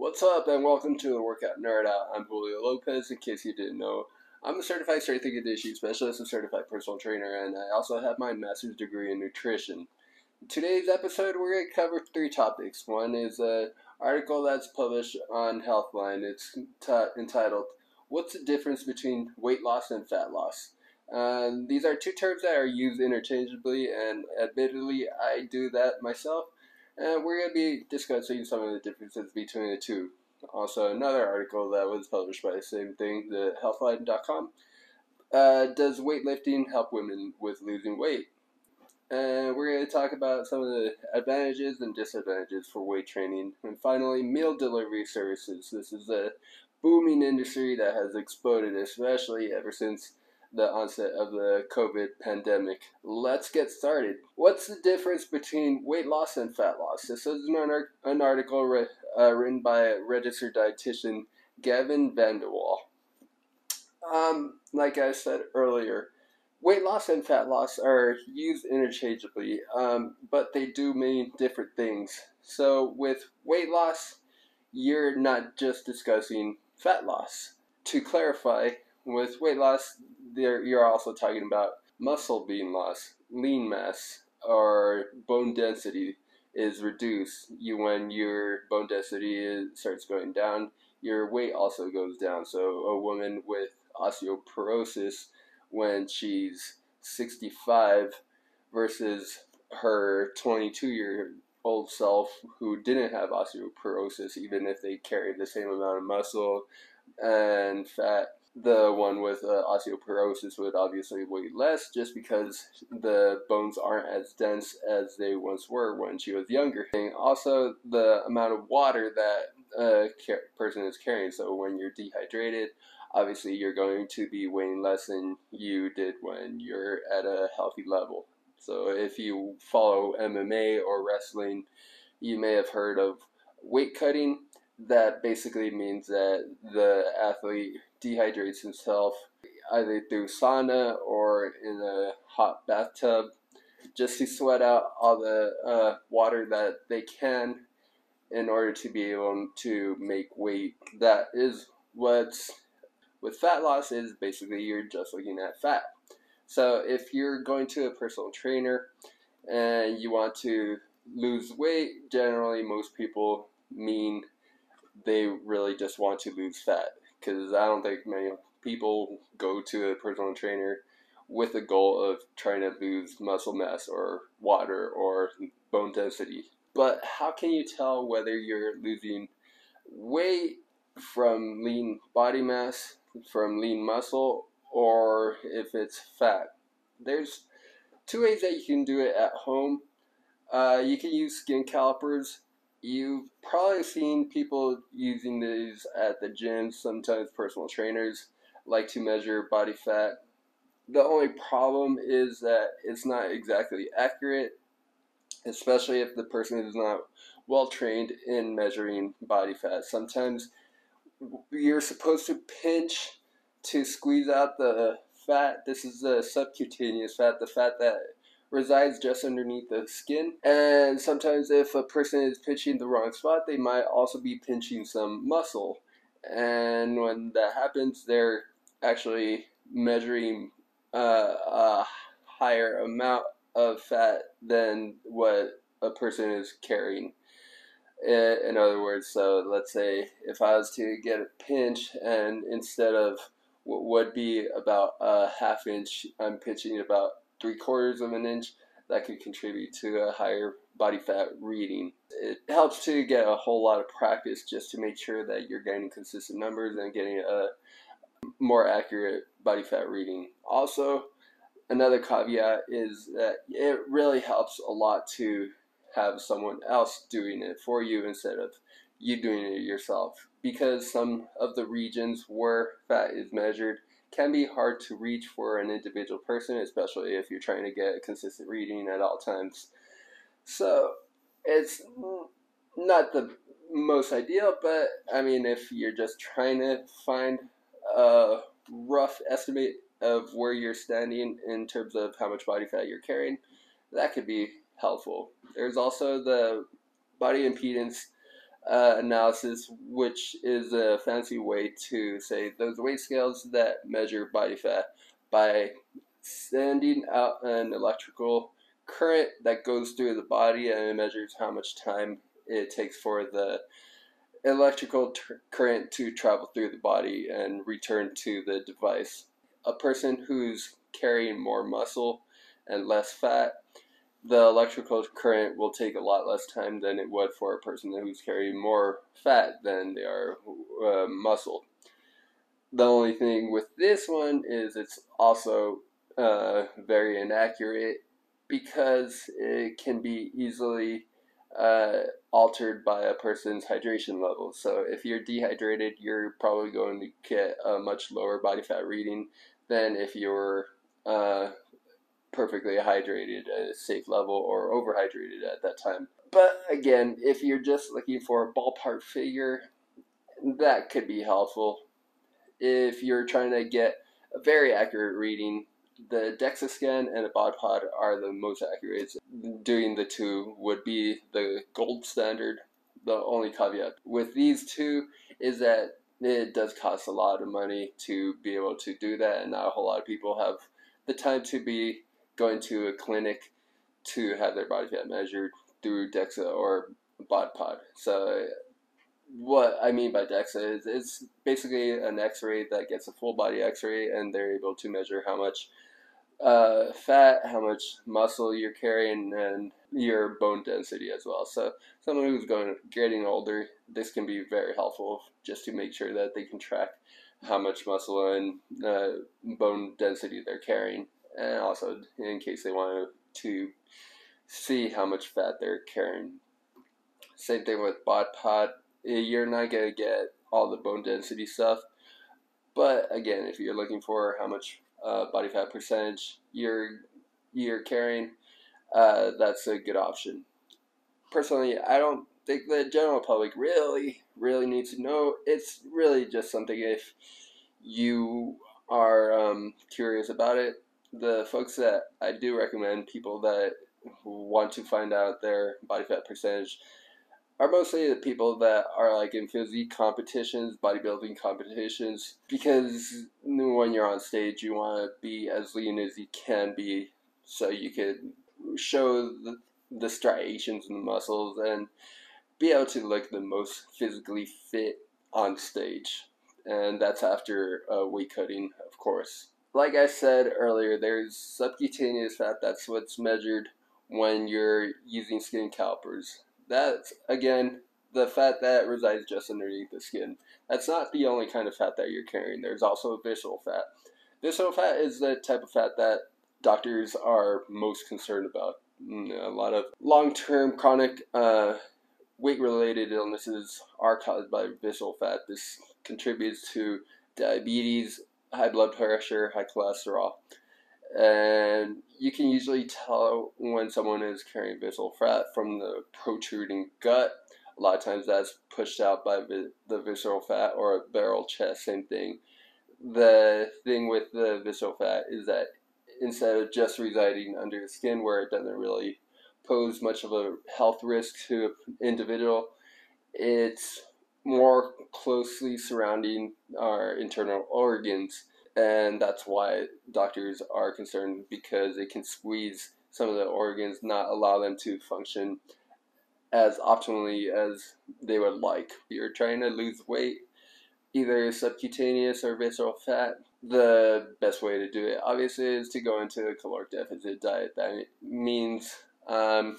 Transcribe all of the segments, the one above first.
What's up, and welcome to the Workout Nerd Out. I'm Julio Lopez. In case you didn't know, I'm a certified strength and conditioning specialist and certified personal trainer, and I also have my master's degree in nutrition. In today's episode, we're going to cover three topics. One is an article that's published on Healthline. It's t- entitled "What's the difference between weight loss and fat loss?" Um, these are two terms that are used interchangeably, and admittedly, I do that myself. And we're going to be discussing some of the differences between the two. Also, another article that was published by the same thing, the healthline.com. Uh, does weightlifting help women with losing weight? And we're going to talk about some of the advantages and disadvantages for weight training. And finally, meal delivery services. This is a booming industry that has exploded, especially ever since the onset of the COVID pandemic. Let's get started. What's the difference between weight loss and fat loss? This is an, article re- uh, written by registered dietitian Gavin Van De Walle. Um, like I said earlier, weight loss and fat loss are used interchangeably, um, but they do mean different things. So with weight loss, you're not just discussing fat loss. To clarify, with weight loss, there you're also talking about muscle being lost, lean mass, or bone density is reduced. You when your bone density is, starts going down, your weight also goes down. So a woman with osteoporosis when she's 65 versus her 22 year old self who didn't have osteoporosis, even if they carried the same amount of muscle and fat the one with uh, osteoporosis would obviously weigh less just because the bones aren't as dense as they once were when she was younger. And also, the amount of water that a person is carrying. So, when you're dehydrated, obviously you're going to be weighing less than you did when you're at a healthy level. So, if you follow MMA or wrestling, you may have heard of weight cutting. That basically means that the athlete dehydrates himself either through sauna or in a hot bathtub just to sweat out all the uh, water that they can in order to be able to make weight. That is what's with fat loss is basically you're just looking at fat. So if you're going to a personal trainer and you want to lose weight, generally most people mean they really just want to lose fat because I don't think many people go to a personal trainer with the goal of trying to lose muscle mass or water or bone density. But how can you tell whether you're losing weight from lean body mass, from lean muscle, or if it's fat? There's two ways that you can do it at home. Uh, you can use skin calipers You've probably seen people using these at the gym, sometimes personal trainers like to measure body fat. The only problem is that it's not exactly accurate, especially if the person is not well trained in measuring body fat. Sometimes you're supposed to pinch to squeeze out the fat. This is the subcutaneous fat, the fat that resides just underneath the skin. And sometimes, if a person is pinching the wrong spot, they might also be pinching some muscle. And when that happens, they're actually measuring uh, a higher amount of fat than what a person is carrying. In other words, so let's say if I was to get a pinch and instead of what would be about a half inch, I'm pinching about three quarters of an inch, that could contribute to a higher body fat reading. It helps to get a whole lot of practice just to make sure that you're getting consistent numbers and getting a more accurate body fat reading. Also, another caveat is that it really helps a lot to have someone else doing it for you instead of you doing it yourself because some of the regions where fat is measured can be hard to reach for an individual person, especially if you're trying to get consistent reading at all times. So it's not the most ideal, but I mean, if you're just trying to find a rough estimate of where you're standing in terms of how much body fat you're carrying, that could be helpful. There's also the body impedance uh, analysis, which is a fancy way to say those weight scales that measure body fat by sending out an electrical current that goes through the body and it measures how much time it takes for the electrical t- current to travel through the body and return to the device. A person who's carrying more muscle and less fat, the electrical current will take a lot less time than it would for a person who's carrying more fat than they are uh, muscle. The only thing with this one is it's also uh, very inaccurate because it can be easily uh, altered by a person's hydration level. So if you're dehydrated, you're probably going to get a much lower body fat reading than if you're uh, perfectly hydrated at a safe level or overhydrated at that time. But again, if you're just looking for a ballpark figure, that could be helpful. If you're trying to get a very accurate reading, the DEXA scan and the bod pod are the most accurate. Doing the two would be the gold standard. The only caveat with these two is that it does cost a lot of money to be able to do that, and not a whole lot of people have the time to be going to a clinic to have their body fat measured through DEXA or bod pod. So what I mean by DEXA is it's basically an X-ray that gets a full body X-ray, and they're able to measure how much uh, fat, how much muscle you're carrying, and your bone density as well. So someone who's going getting older, this can be very helpful just to make sure that they can track how much muscle and uh, bone density they're carrying, and also in case they want to see how much fat they're carrying. Same thing with bod pod. You're not gonna get all the bone density stuff, but again, if you're looking for how much uh, body fat percentage you're you're carrying, uh, that's a good option. Personally, I don't think the general public really really needs to know. It's really just something if you are um, curious about it. The folks that I do recommend, people that want to find out their body fat percentage, are mostly the people that are like in physique competitions, bodybuilding competitions, because when you're on stage, you want to be as lean as you can be, so you can show the, the striations in the muscles and be able to look the most physically fit on stage. And that's after uh, weight cutting, of course. Like I said earlier, there's subcutaneous fat. That's what's measured when you're using skin calipers that's again the fat that resides just underneath the skin. That's not the only kind of fat that you're carrying. There's also visceral fat. Visceral fat is the type of fat that doctors are most concerned about. Mm, a lot of long-term chronic uh, weight-related illnesses are caused by visceral fat. This contributes to diabetes, high blood pressure, high cholesterol and you can usually tell when someone is carrying visceral fat from the protruding gut. A lot of times that's pushed out by the visceral fat or a barrel chest, same thing. The thing with the visceral fat is that instead of just residing under the skin where it doesn't really pose much of a health risk to an individual, it's more closely surrounding our internal organs and that's why doctors are concerned because it can squeeze some of the organs, not allow them to function as optimally as they would like. If you're trying to lose weight, either subcutaneous or visceral fat, the best way to do it obviously is to go into a caloric deficit diet. That means um,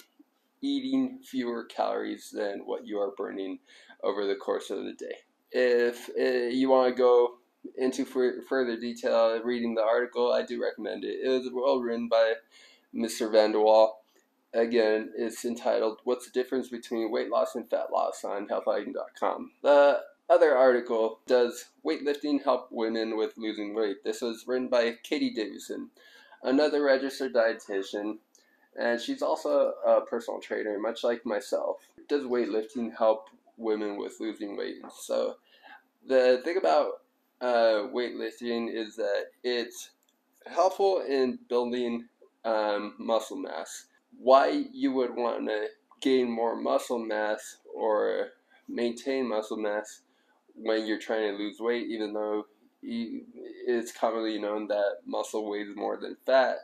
eating fewer calories than what you are burning over the course of the day. If uh, you want to go into for further detail, reading the article, I do recommend it. It was well written by Mr. Van De Walle. Again, it's entitled "What's the Difference Between Weight Loss and Fat Loss" on HealthHacking.com. The other article does weightlifting help women with losing weight. This was written by Katey Davidson, another registered dietitian, and she's also a personal trainer, much like myself. Does weightlifting help women with losing weight? So the thing about uh, weightlifting is that it's helpful in building um, muscle mass. Why you would want to gain more muscle mass or maintain muscle mass when you're trying to lose weight, even though it's commonly known that muscle weighs more than fat.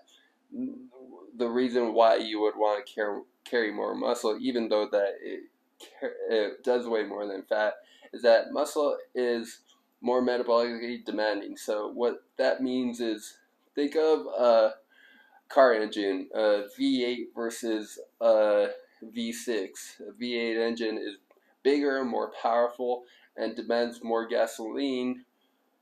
The reason why you would want to carry, carry more muscle, even though that it, it does weigh more than fat, is that muscle is more metabolically demanding. So what that means is think of a car engine, a V8 versus a V6. A V8 engine is bigger more powerful and demands more gasoline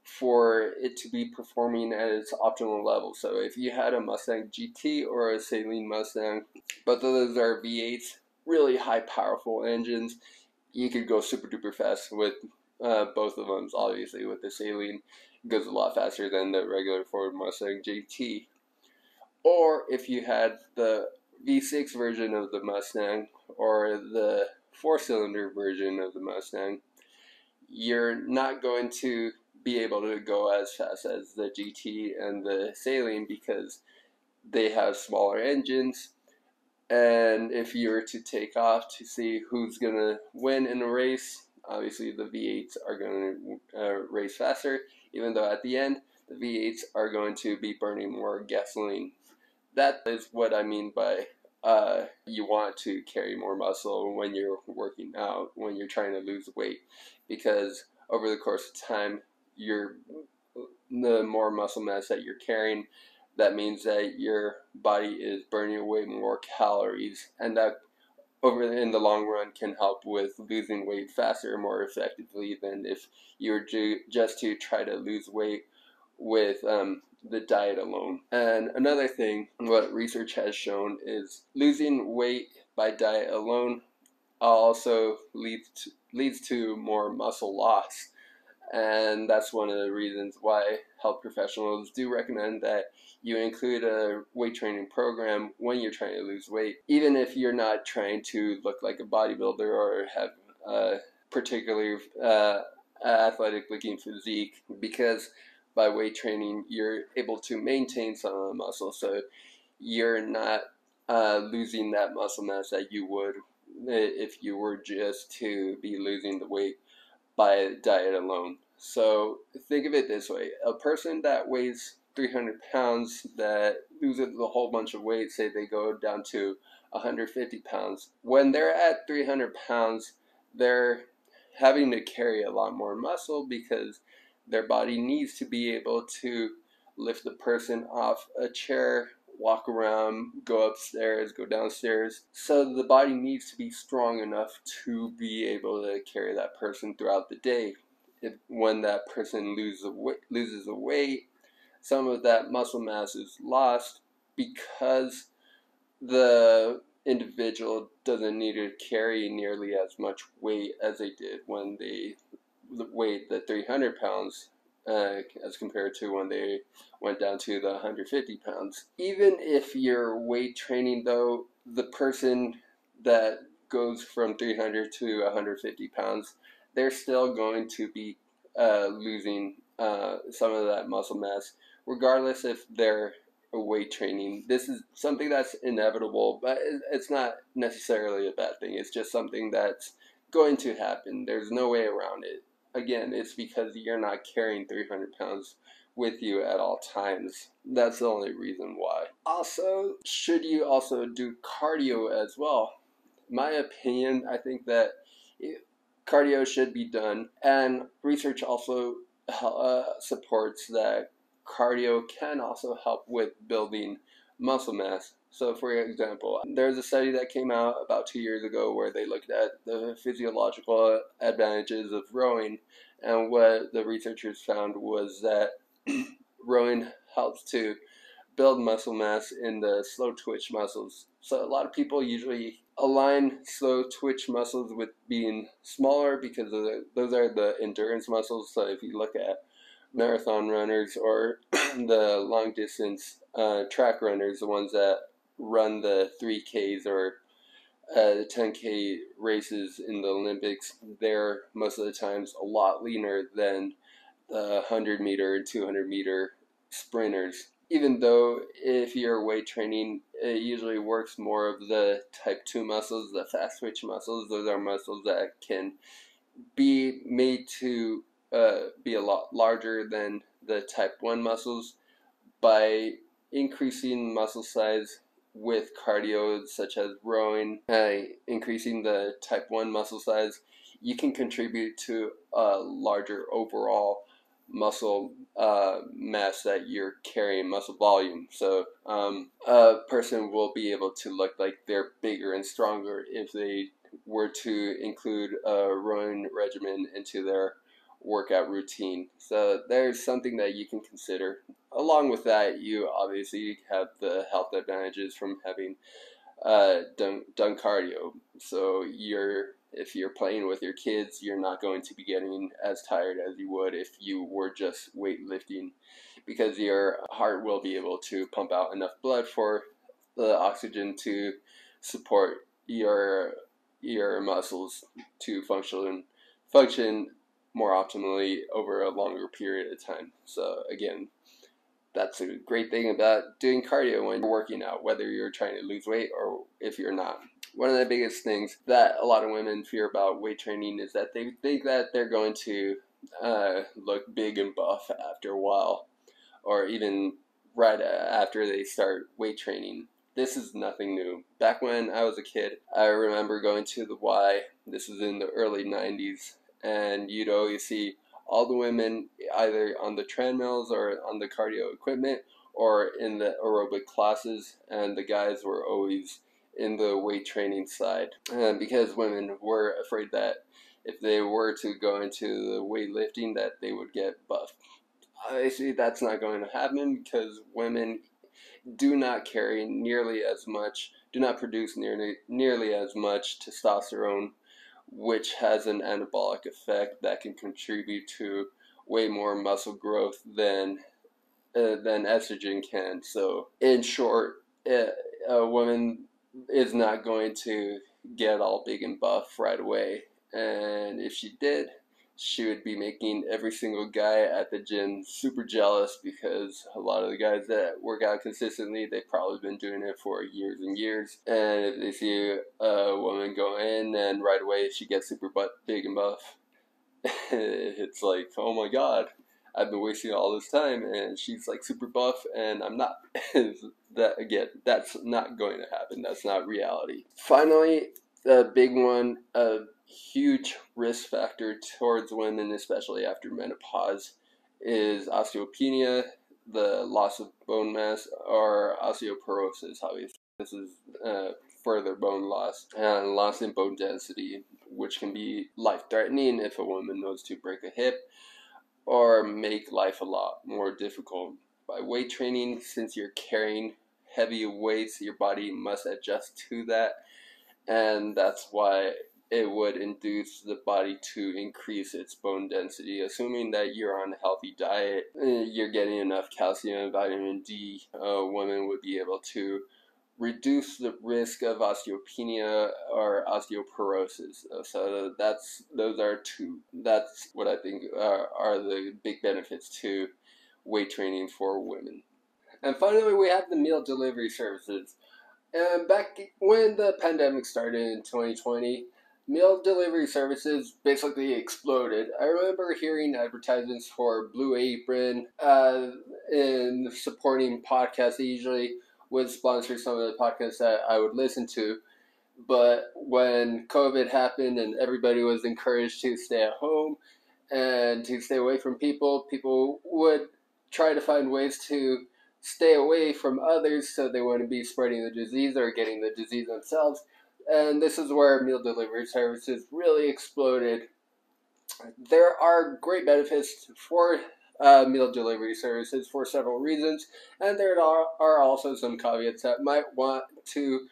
for it to be performing at its optimal level. So if you had a Mustang GT or a Saleen Mustang, both of those are V8s, really high powerful engines. You could go super duper fast with uh, both of them. Obviously, with the Saleen, it goes a lot faster than the regular Ford Mustang GT. Or if you had the V6 version of the Mustang or the four cylinder version of the Mustang, you're not going to be able to go as fast as the GT and the Saleen because they have smaller engines. And if you were to take off to see who's going to win in a race, obviously the V8s are going to uh, race faster, even though at the end, the V8s are going to be burning more gasoline. That is what I mean by uh, you want to carry more muscle when you're working out, when you're trying to lose weight, because over the course of time, you're the more muscle mass that you're carrying, that means that your body is burning away more calories, and that over in the long run can help with losing weight faster more effectively than if you were just to try to lose weight with um, the diet alone. And another thing, what research has shown is losing weight by diet alone also leads to, leads to more muscle loss. And that's one of the reasons why health professionals do recommend that you include a weight training program when you're trying to lose weight, even if you're not trying to look like a bodybuilder or have a particularly uh, athletic looking physique, because by weight training, you're able to maintain some of the muscle. So you're not uh, losing that muscle mass that you would if you were just to be losing the weight by diet alone. So think of it this way a person that weighs 300 pounds that loses a whole bunch of weight, say they go down to 150 pounds, when they're at 300 pounds, they're having to carry a lot more muscle because their body needs to be able to lift the person off a chair, walk around, go upstairs, go downstairs. So the body needs to be strong enough to be able to carry that person throughout the day. If, when that person loses loses a weight, some of that muscle mass is lost because the individual doesn't need to carry nearly as much weight as they did when they weighed the 300 pounds uh, as compared to when they went down to the 150 pounds. Even if you're weight training, though, the person that goes from 300 to 150 pounds, they're still going to be uh, losing uh, some of that muscle mass, regardless if they're weight training. This is something that's inevitable, but it's not necessarily a bad thing. It's just something that's going to happen. There's no way around it again, it's because you're not carrying 300 pounds with you at all times. That's the only reason why. Also, should you also do cardio as well? My opinion, I think that cardio should be done, and research also uh, supports that cardio can also help with building muscle mass. So, for example, there's a study that came out about two years ago where they looked at the physiological advantages of rowing, and what the researchers found was that rowing helps to build muscle mass in the slow twitch muscles. So, a lot of people usually align slow twitch muscles with being smaller because the, those are the endurance muscles. So, if you look at marathon runners or the long distance uh, track runners, the ones that run the 3Ks or uh, the 10K races in the Olympics, they're most of the times a lot leaner than the 100 meter and 200 meter sprinters. Even though if you're weight training, it usually works more of the type 2 muscles, the fast twitch muscles. Those are muscles that can be made to uh, be a lot larger than the type 1 muscles by increasing muscle size with cardio such as rowing, uh, increasing the type 1 muscle size, you can contribute to a larger overall muscle uh, mass that you're carrying, muscle volume. So um, a person will be able to look like they're bigger and stronger if they were to include a rowing regimen into their workout routine. So there's something that you can consider. Along with that, you obviously have the health advantages from having uh, done, done cardio. So you're if you're playing with your kids, you're not going to be getting as tired as you would if you were just weightlifting because your heart will be able to pump out enough blood for the oxygen to support your your muscles to function function more optimally over a longer period of time. So again, that's a great thing about doing cardio when you're working out, whether you're trying to lose weight or if you're not. One of the biggest things that a lot of women fear about weight training is that they think that they're going to uh, look big and buff after a while, or even right after they start weight training. This is nothing new. Back when I was a kid, I remember going to the Y. This was in the early 90s, and you'd always see all the women either on the treadmills or on the cardio equipment or in the aerobic classes, and the guys were always in the weight training side because women were afraid that if they were to go into the weightlifting that they would get buff. Obviously, that's not going to happen because women do not carry nearly as much, do not produce nearly nearly as much testosterone which has an anabolic effect that can contribute to way more muscle growth than uh, than estrogen can. So, in short, a woman is not going to get all big and buff right away, and if she did, she would be making every single guy at the gym super jealous because a lot of the guys that work out consistently, they've probably been doing it for years and years. And if they see a woman go in and right away she gets super butt big and buff, it's like, oh my god, I've been wasting all this time and she's like super buff and I'm not. that again, that's not going to happen. That's not reality. Finally, the big one, uh, huge risk factor towards women, especially after menopause, is osteopenia, the loss of bone mass, or osteoporosis. Obviously, this is uh, further bone loss and loss in bone density, which can be life threatening if a woman knows to break a hip or make life a lot more difficult. By weight training, since you're carrying heavy weights, your body must adjust to that, and that's why it would induce the body to increase its bone density. Assuming that you're on a healthy diet, eh, you're getting enough calcium and vitamin D, a woman would be able to reduce the risk of osteopenia or osteoporosis. So that's those are two. That's what I think are, are the big benefits to weight training for women. And finally, we have the meal delivery services. And back when the pandemic started in 2020, meal delivery services basically exploded. I remember hearing advertisements for Blue Apron uh, and supporting podcasts. They usually would sponsor some of the podcasts that I would listen to. But when COVID happened and everybody was encouraged to stay at home and to stay away from people, people would try to find ways to stay away from others so they wouldn't be spreading the disease or getting the disease themselves and this is where meal delivery services really exploded. There are great benefits for uh, meal delivery services for several reasons, and there are also some caveats that might want to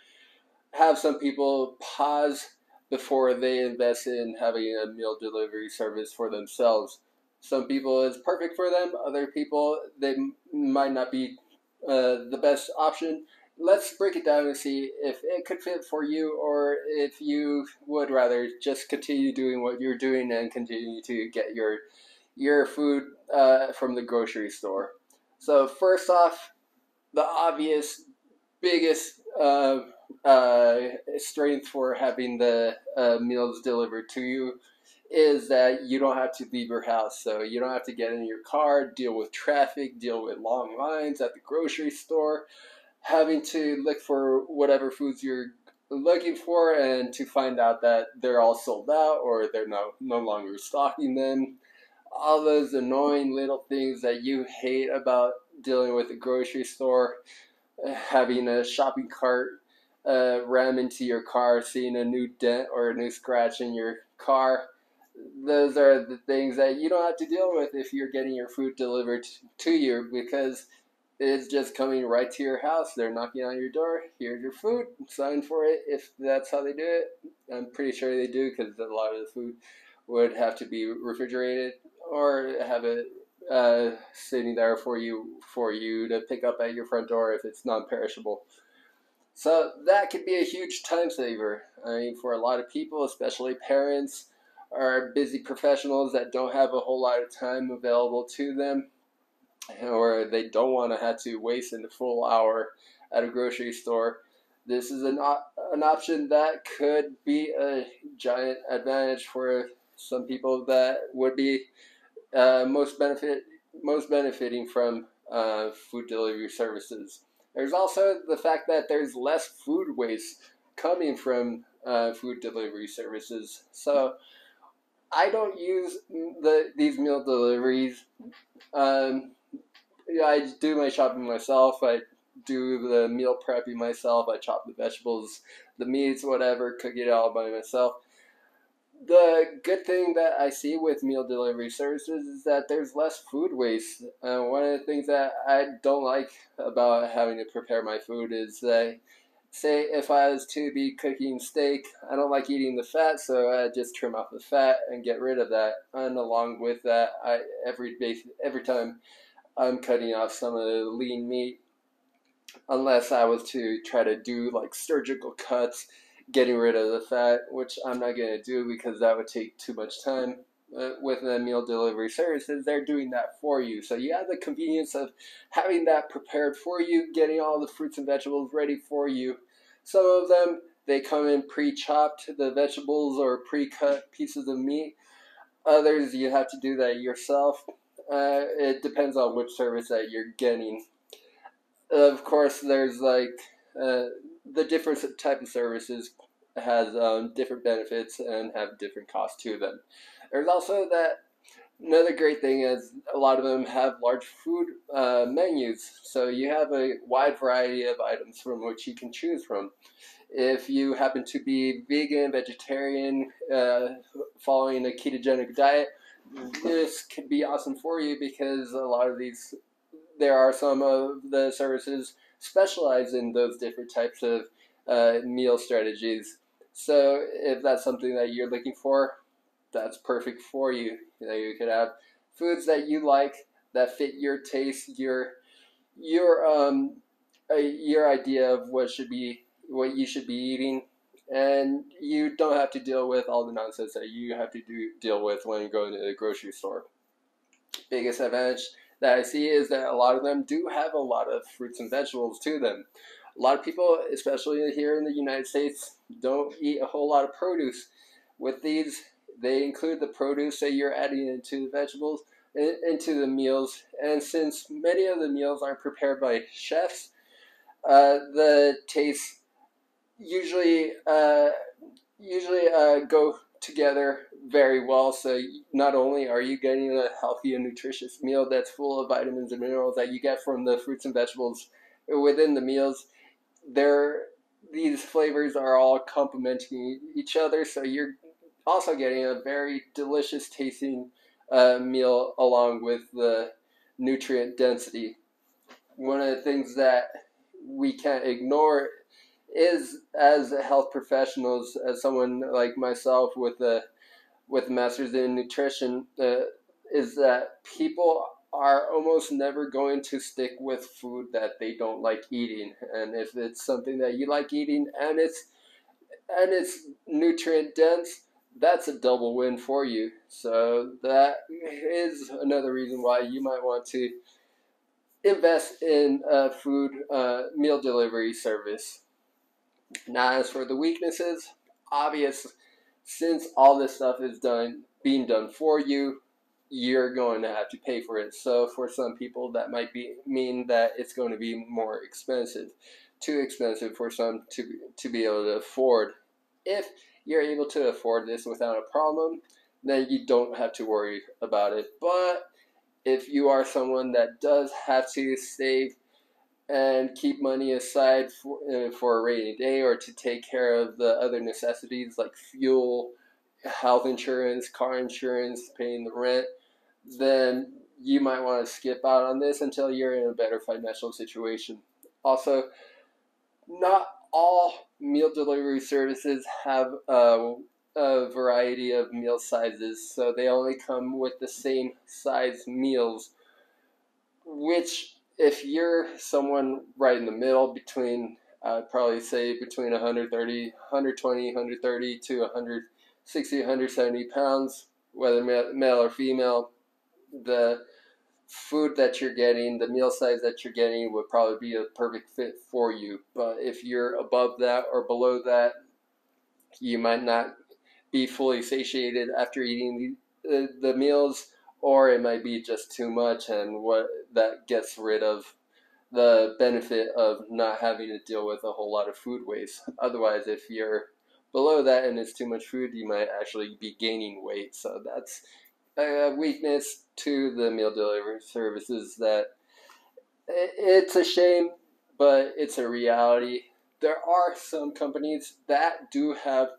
have some people pause before they invest in having a meal delivery service for themselves. Some people it's perfect for them, other people they might not be uh, the best option let's break it down and see if it could fit for you or if you would rather just continue doing what you're doing and continue to get your your food uh, from the grocery store. So first off, the obvious biggest uh, uh, strength for having the uh, meals delivered to you is that you don't have to leave your house. So you don't have to get in your car, deal with traffic, deal with long lines at the grocery store, having to look for whatever foods you're looking for and to find out that they're all sold out or they're no, no longer stocking them. All those annoying little things that you hate about dealing with a grocery store, having a shopping cart uh, ram into your car, seeing a new dent or a new scratch in your car. Those are the things that you don't have to deal with if you're getting your food delivered to you because it's just coming right to your house. They're knocking on your door. Here's your food. Sign for it if that's how they do it. I'm pretty sure they do because a lot of the food would have to be refrigerated or have it uh, sitting there for you for you to pick up at your front door if it's non-perishable. So that could be a huge time saver. I mean, for a lot of people, especially parents, are busy professionals that don't have a whole lot of time available to them, or they don't want to have to waste a full hour at a grocery store. This is an, an option that could be a giant advantage for some people that would be uh, most benefit most benefiting from uh, food delivery services. There's also the fact that there's less food waste coming from uh, food delivery services. So I don't use the these meal deliveries. Um, I do my shopping myself. I do the meal prepping myself. I chop the vegetables, the meats, whatever, cook it all by myself the good thing that I see with meal delivery services is that there's less food waste. Uh, one of the things that I don't like about having to prepare my food is that, say, if I was to be cooking steak, I don't like eating the fat, so I just trim off the fat and get rid of that. And along with that, I every every time I'm cutting off some of the lean meat, unless I was to try to do like surgical cuts getting rid of the fat, which I'm not going to do because that would take too much time. Uh, with the meal delivery services, they're doing that for you. So you have the convenience of having that prepared for you, getting all the fruits and vegetables ready for you. Some of them, they come in pre chopped, the vegetables or pre cut pieces of meat. Others, you have to do that yourself. Uh, it depends on which service that you're getting. Of course, there's like uh, the different type of services has um, different benefits and have different costs to them. There's also that another great thing is a lot of them have large food uh, menus, so you have a wide variety of items from which you can choose from. If you happen to be vegan, vegetarian, uh, following a ketogenic diet, this could be awesome for you because a lot of these, there are some of the services specialize in those different types of uh, meal strategies. So if that's something that you're looking for, that's perfect for you. You know, you could have foods that you like that fit your taste, your your um your idea of what should be what you should be eating, and you don't have to deal with all the nonsense that you have to do deal with when you go into the grocery store. Biggest advantage that I see is that a lot of them do have a lot of fruits and vegetables to them. A lot of people, especially here in the United States, don't eat a whole lot of produce. With these, they include the produce that you're adding into the vegetables, into the meals. And since many of the meals are prepared by chefs, uh, the tastes usually uh, usually uh, go together very well. So not only are you getting a healthy and nutritious meal that's full of vitamins and minerals that you get from the fruits and vegetables within the meals, there these flavors are all complementing each other. So you're also getting a very delicious tasting uh, meal along with the nutrient density. One of the things that we can't ignore is as health professionals, as someone like myself with a with masters in nutrition, uh, is that people are almost never going to stick with food that they don't like eating, and if it's something that you like eating and it's and it's nutrient dense, that's a double win for you. So that is another reason why you might want to invest in a food uh, meal delivery service. Now, as for the weaknesses, obvious, since all this stuff is done being done for you, you're going to have to pay for it. So for some people, that might be mean that it's going to be more expensive, too expensive for some to to be able to afford. If you're able to afford this without a problem, then you don't have to worry about it. But if you are someone that does have to save and keep money aside for, uh, for a rainy day or to take care of the other necessities like fuel, health insurance, car insurance, paying the rent, then you might want to skip out on this until you're in a better financial situation. Also, not all meal delivery services have a, a variety of meal sizes, so they only come with the same size meals, which if you're someone right in the middle between I'd probably say between 130, 120, 130 to 160, 170 pounds, whether male or female, the food that you're getting, the meal size that you're getting would probably be a perfect fit for you. But if you're above that or below that, you might not be fully satiated after eating the, the meals, or it might be just too much, and what that gets rid of the benefit of not having to deal with a whole lot of food waste. Otherwise, if you're below that and it's too much food, you might actually be gaining weight. So that's a weakness to the meal delivery services that it's a shame, but it's a reality. There are some companies that do have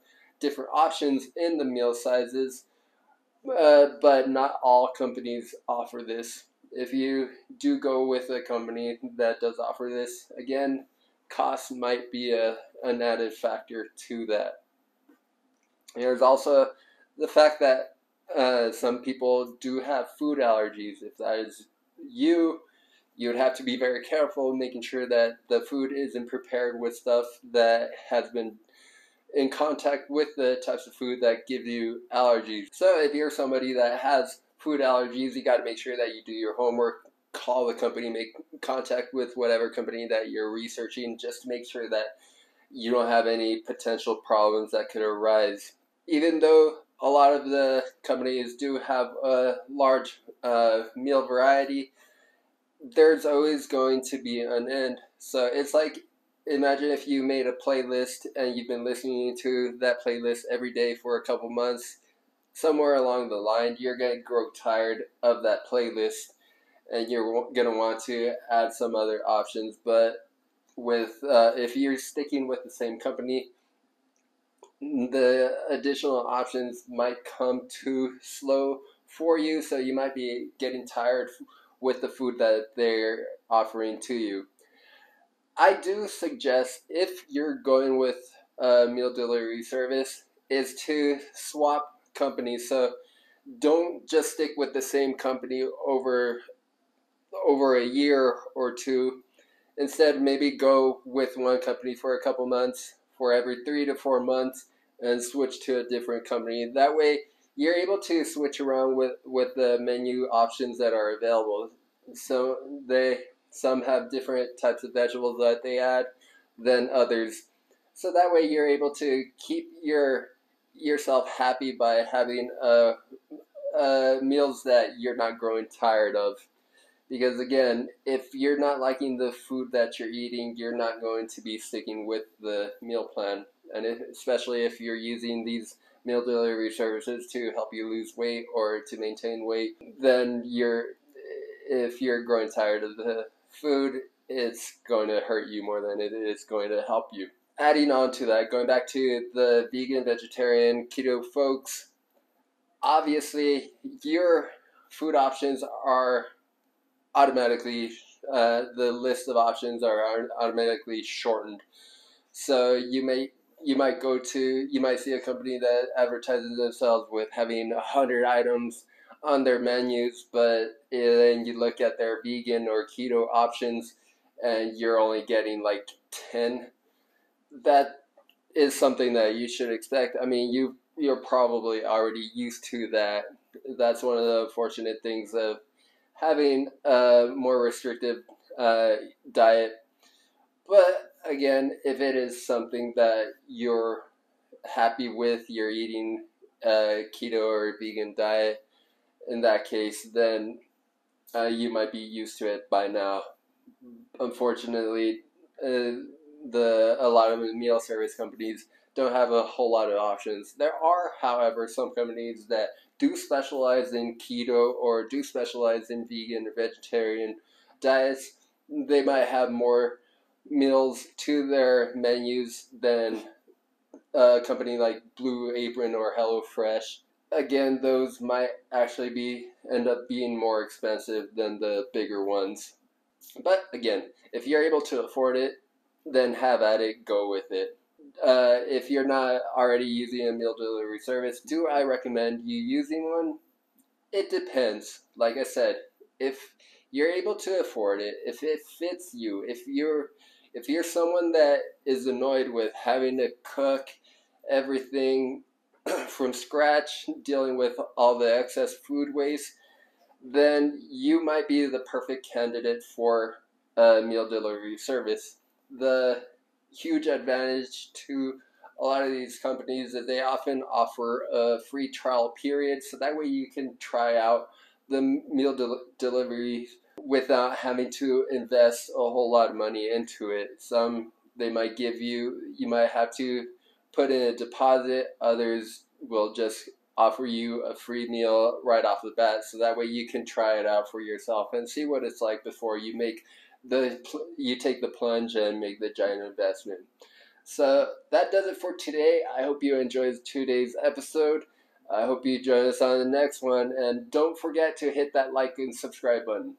different options in the meal sizes, uh, but not all companies offer this. If you do go with a company that does offer this, again, cost might be a, an added factor to that. There's also the fact that uh, some people do have food allergies. If that is you, you would have to be very careful making sure that the food isn't prepared with stuff that has been in contact with the types of food that give you allergies. So if you're somebody that has food allergies, you got to make sure that you do your homework, call the company, make contact with whatever company that you're researching just to make sure that you don't have any potential problems that could arise. Even though a lot of the companies do have a large uh, meal variety. There's always going to be an end. So it's like imagine if you made a playlist and you've been listening to that playlist every day for a couple months. Somewhere along the line, you're going to grow tired of that playlist and you're going to want to add some other options. But with uh, if you're sticking with the same company, the additional options might come too slow for you, so you might be getting tired with the food that they're offering to you. I do suggest if you're going with a meal delivery service is to swap companies. So don't just stick with the same company over over a year or two. Instead, maybe go with one company for a couple months, for every three to four months, and switch to a different company. That way, you're able to switch around with, with the menu options that are available. So they some have different types of vegetables that they add than others. So that way, you're able to keep your yourself happy by having uh, uh, meals that you're not growing tired of. Because again, if you're not liking the food that you're eating, you're not going to be sticking with the meal plan and if, especially if you're using these meal delivery services to help you lose weight or to maintain weight, then you're if you're growing tired of the food, it's going to hurt you more than it is going to help you. Adding on to that, going back to the vegan, vegetarian, keto folks, obviously your food options are automatically uh, the list of options are automatically shortened. So you may you might go to you might see a company that advertises themselves with having 100 items on their menus but then you look at their vegan or keto options and you're only getting like 10 that is something that you should expect. I mean you you're probably already used to that. That's one of the fortunate things of having a more restrictive uh, diet. But again, if it is something that you're happy with, you're eating a keto or vegan diet, in that case, then uh, you might be used to it by now. Unfortunately, uh, the a lot of meal service companies don't have a whole lot of options. There are, however, some companies that do specialize in keto or do specialize in vegan or vegetarian diets. They might have more meals to their menus than a company like Blue Apron or HelloFresh. Again, those might actually be end up being more expensive than the bigger ones. But again, if you're able to afford it, then have at it, go with it. Uh, if you're not already using a meal delivery service, do I recommend you using one? It depends. Like I said, if you're able to afford it, if it fits you, if you're if you're someone that is annoyed with having to cook everything from scratch, dealing with all the excess food waste, then you might be the perfect candidate for a meal delivery service. The huge advantage to a lot of these companies is they often offer a free trial period, so that way you can try out the meal del- delivery without having to invest a whole lot of money into it. Some they might give you, you might have to put in a deposit, others will just offer you a free meal right off the bat so that way you can try it out for yourself and see what it's like before you make the you take the plunge and make the giant investment. So that does it for today. I hope you enjoyed today's episode. I hope you join us on the next one and don't forget to hit that like and subscribe button.